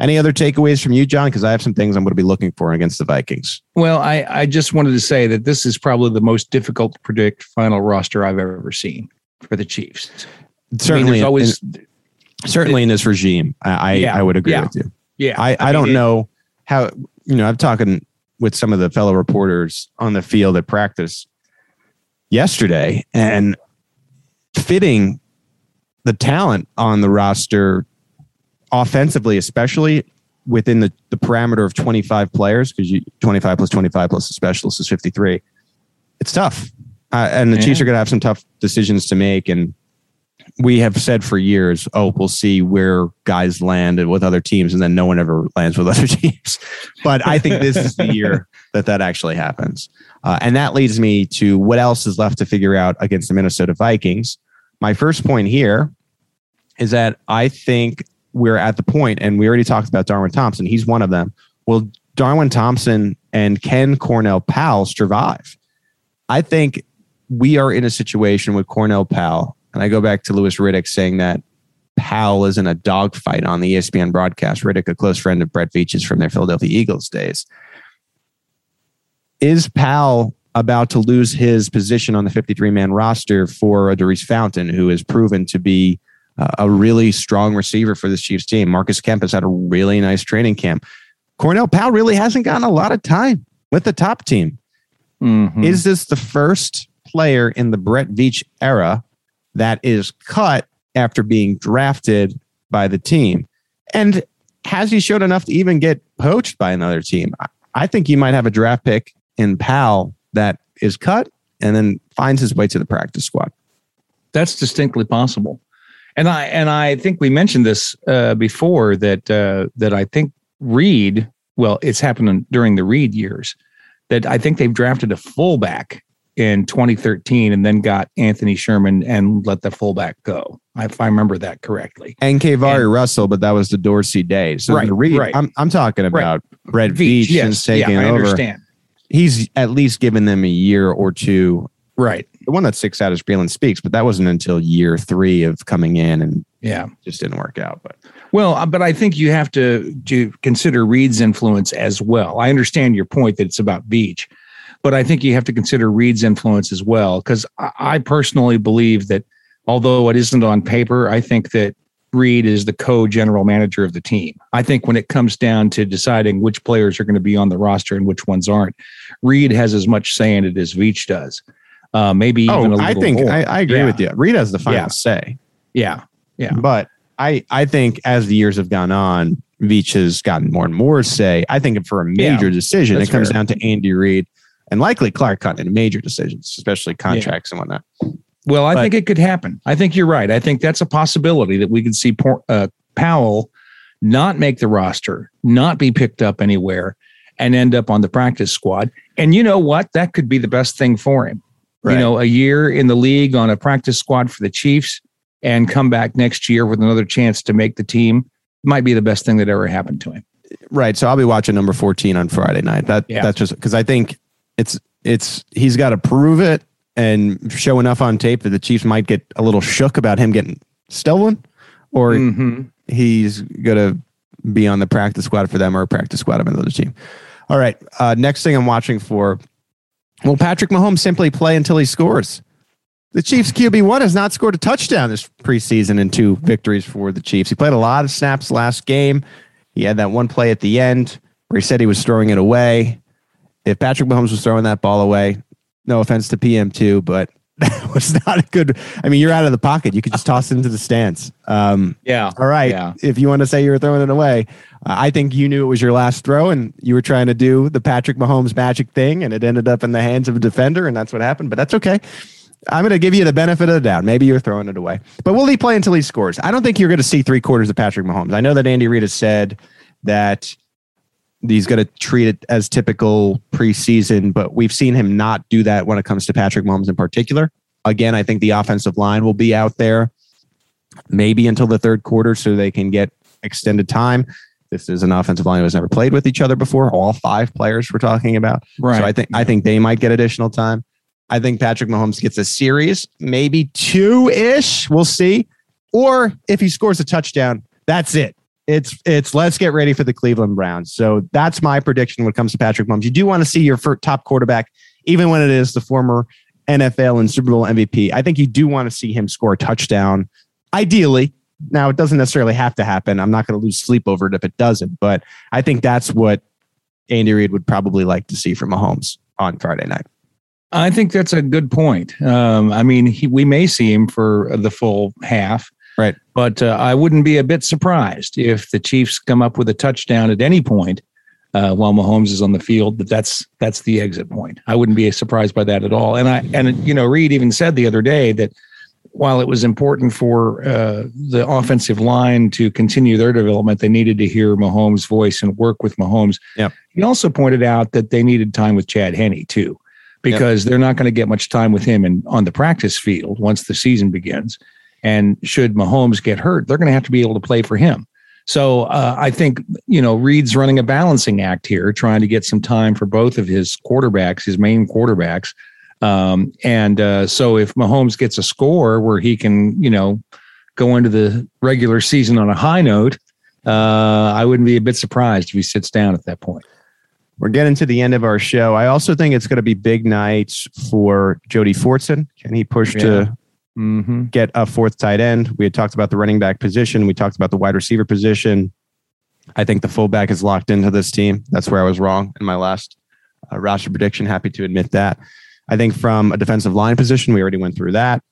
Any other takeaways from you, John? Because I have some things I'm going to be looking for against the Vikings. Well, I, I just wanted to say that this is probably the most difficult to predict final roster I've ever seen for the Chiefs certainly I mean, always in, certainly in this regime i yeah, i would agree yeah, with you. Yeah. I i, I don't know how you know i'm talking with some of the fellow reporters on the field at practice yesterday and fitting the talent on the roster offensively especially within the, the parameter of 25 players because you 25 plus 25 plus a specialist is 53 it's tough. Uh, and the yeah. chiefs are going to have some tough decisions to make and we have said for years, oh, we'll see where guys land with other teams, and then no one ever lands with other teams. But I think this is the year that that actually happens. Uh, and that leads me to what else is left to figure out against the Minnesota Vikings. My first point here is that I think we're at the point, and we already talked about Darwin Thompson. He's one of them. Will Darwin Thompson and Ken Cornell Powell survive? I think we are in a situation with Cornell Powell and I go back to Louis Riddick saying that Powell is in a dogfight on the ESPN broadcast. Riddick, a close friend of Brett Veach's from their Philadelphia Eagles days. Is Powell about to lose his position on the 53 man roster for Daurice Fountain, who has proven to be uh, a really strong receiver for this Chiefs team? Marcus Kemp has had a really nice training camp. Cornell Powell really hasn't gotten a lot of time with the top team. Mm-hmm. Is this the first player in the Brett Veach era that is cut after being drafted by the team. And has he showed enough to even get poached by another team? I think he might have a draft pick in Powell that is cut and then finds his way to the practice squad. That's distinctly possible. And I and I think we mentioned this uh, before that uh, that I think Reid. Well, it's happened during the Reid years. That I think they've drafted a fullback in 2013 and then got Anthony Sherman and let the fullback go. If I remember that correctly. And KeiVarae Russell, but that was the Dorsey days. So right, Reid, right. I'm, I'm talking about right. Brett Veach, Veach yes, taking yeah, I over. understand. He's at least given them a year or two right the one that sticks out is Breeland Speaks, but that wasn't until year three of coming in and Yeah. just didn't work out. But Well, uh, but I think you have to to consider Reid's influence as well. I understand your point that it's about Veach, but I think you have to consider Reid's influence as well because I, personally believe that although it isn't on paper, I think that Reid is the co-general manager of the team. I think when it comes down to deciding which players are going to be on the roster and which ones aren't, Reid has as much say in it as Veach does. Uh, maybe even a oh, little I think more. I, I agree Yeah. with you. Reid has the final Yeah. say. yeah, yeah. But I, I think as the years have gone on, Veach has gotten more and more say. I think for a major decision, it comes fair. down to Andy Reid and likely Clark Cotton in major decisions, especially contracts and whatnot. Well, I But- think it could happen. I think you're right. I think that's a possibility that we could see uh, Powell not make the roster, not be picked up anywhere, and end up on the practice squad. And you know what? That could be the best thing for him. Right. You know, a year in the league on a practice squad for the Chiefs and come back next year with another chance to make the team might be the best thing that ever happened to him. Right. So I'll be watching number 14 on Friday night. That Yeah. that's just because I think it's it's he's got to prove it and show enough on tape that the Chiefs might get a little shook about him getting stolen, or Mhm. he's gonna be on the practice squad for them or a practice squad of another team. All right. Uh, next thing I'm watching for. Will Patrick Mahomes simply play until he scores? The Chiefs QB one has not scored a touchdown this preseason in two victories for the Chiefs. He played a lot of snaps last game. He had that one play at the end where he said he was throwing it away. If Patrick Mahomes was throwing that ball away, no offense to PM2, but that was not a good. I mean, you're out of the pocket. You could just toss it into the stands. Um, Yeah. all right. Yeah. If you want to say you were throwing it away, uh, I think you knew it was your last throw and you were trying to do the Patrick Mahomes magic thing and it ended up in the hands of a defender and that's what happened, but that's okay. I'm going to give you the benefit of the doubt. Maybe you're throwing it away, but will he play until he scores? I don't think you're going to see three quarters of Patrick Mahomes. I know that Andy Reid has said that he's going to treat it as typical preseason, but we've seen him not do that when it comes to Patrick Mahomes in particular. Again, I think the offensive line will be out there maybe until the third quarter so they can get extended time. This is an offensive line who has never played with each other before. All five players we're talking about. Right. So I think I think they might get additional time. I think Patrick Mahomes gets a series, maybe two ish. We'll see. Or if he scores a touchdown, that's it. It's it's let's get ready for the Cleveland Browns. So that's my prediction when it comes to Patrick Mahomes. You do want to see your top quarterback, even when it is the former NFL and Super Bowl MVP. I think you do want to see him score a touchdown, ideally. Now it doesn't necessarily have to happen. I'm not going to lose sleep over it if it doesn't, but I think that's what Andy Reid would probably like to see from Mahomes on Friday night. I think that's a good point. Um, I mean, he, we may see him for the full half, Right. But uh, I wouldn't be a bit surprised if the Chiefs come up with a touchdown at any point uh, while Mahomes is on the field. That that's that's the exit point. I wouldn't be surprised by that at all. And I and you know, Reid even said the other day that while it was important for uh, the offensive line to continue their development, they needed to hear Mahomes' voice and work with Mahomes. Yep. He also pointed out that they needed time with Chad Henne too, because they're not going to get much time with him in, on the practice field once the season begins. And should Mahomes get hurt, they're going to have to be able to play for him. So uh, I think you know Reid's running a balancing act here, trying to get some time for both of his quarterbacks, his main quarterbacks. Um, and uh, so if Mahomes gets a score where he can, you know, go into the regular season on a high note, uh, I wouldn't be a bit surprised if he sits down at that point. We're getting to the end of our show. I also think it's going to be big nights for Jody Fortson. Can he push to Mm-hmm. get a fourth tight end? We had talked about the running back position. We talked about the wide receiver position. I think the fullback is locked into this team. That's where I was wrong in my last uh, roster prediction. Happy to admit that. I think from a defensive line position, we already went through that.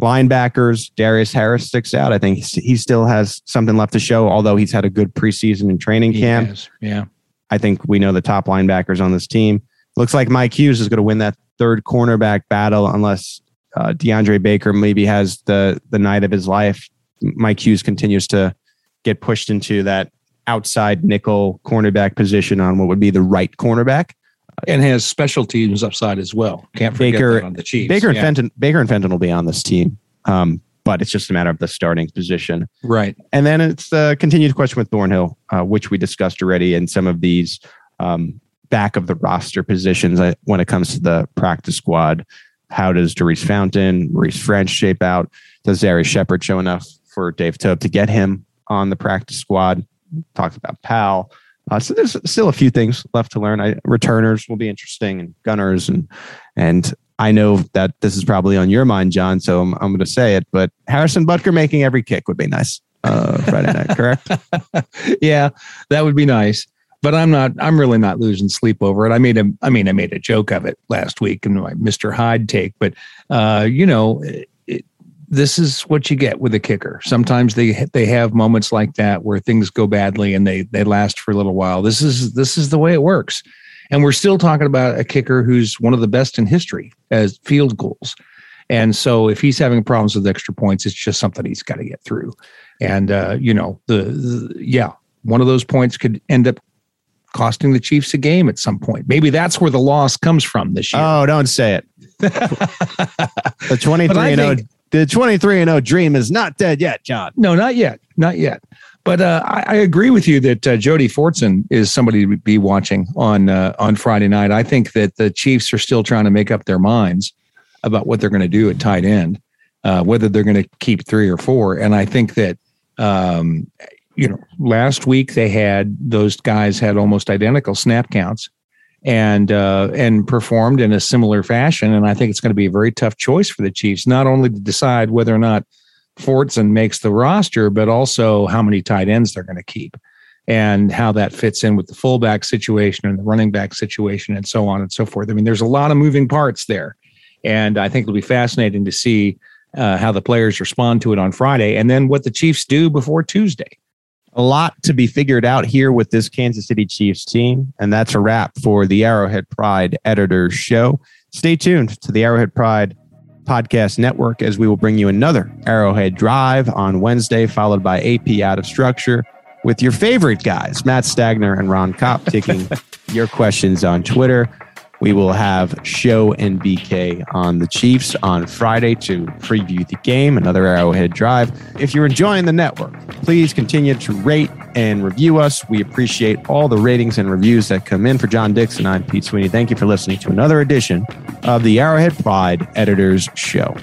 Linebackers, Darius Harris sticks out. I think he still has something left to show, although he's had a good preseason and training camp. Yeah. I think we know the top linebackers on this team. Looks like Mike Hughes is going to win that third cornerback battle unless uh, DeAndre Baker maybe has the the night of his life. Mike Hughes continues to get pushed into that outside nickel cornerback position on what would be the right cornerback. And has special teams upside as well. Can't forget Baker- that on the Chiefs. Baker and Yeah. Fenton Baker and Fenton will be on this team, um, but it's just a matter of the starting position. Right. And then it's the continued question with Thornhill, uh, which we discussed already in some of these um, back of the roster positions uh, when it comes to the practice squad. How does Daurice Fountain, Maurice French shape out? Does Darius Shepherd show enough for Dave Toub to get him on the practice squad? Talked about Powell. Uh, so there's still a few things left to learn. I, returners will be interesting, and gunners, and and I know that this is probably on your mind, John. So I'm, I'm going to say it, but Harrison Butker making every kick would be nice uh, Friday night, correct? yeah, that would be nice. But I'm not. I'm really not losing sleep over it. I made a. I mean, I made a joke of it last week in my Mr. Hyde take. But uh, you know, it, this is what you get with a kicker. Sometimes they they have moments like that where things go badly and they they last for a little while. This is this is the way it works. And we're still talking about a kicker who's one of the best in history as field goals. And so if he's having problems with extra points, it's just something he's got to get through. And uh, you know, the, the yeah, one of those points could end up costing the Chiefs a game at some point. Maybe that's where the loss comes from this year. Oh, don't say it. the 23 and 0 the 23 and 0 dream is not dead yet, John. No, not yet. Not yet. But uh, I, I, agree with you that uh, Jody Fortson is somebody to be watching on uh, on Friday night. I think that the Chiefs are still trying to make up their minds about what they're going to do at tight end, uh, whether they're going to keep three or four. And I think that um, you know last week they had those guys had almost identical snap counts and uh, and performed in a similar fashion. And I think it's going to be a very tough choice for the Chiefs, not only to decide whether or not Fortson makes the roster, but also how many tight ends they're going to keep and how that fits in with the fullback situation and the running back situation and so on and so forth. I mean, there's a lot of moving parts there. And I think it'll be fascinating to see uh, how the players respond to it on Friday and then what the Chiefs do before Tuesday. A lot to be figured out here with this Kansas City Chiefs team. And that's a wrap for the Arrowhead Pride Editors Show. Stay tuned to the Arrowhead Pride Podcast Network as we will bring you another Arrowhead Drive on Wednesday, followed by AP Out of Structure with your favorite guys, Matt Stagner and Ron Kopp, taking your questions on Twitter. We will have Show and BK on the Chiefs on Friday to preview the game, another Arrowhead Drive. If you're enjoying the network, please continue to rate and review us. We appreciate all the ratings and reviews that come in. For John Dixon, I'm Pete Sweeney. Thank you for listening to another edition of the Arrowhead Pride Editors Show.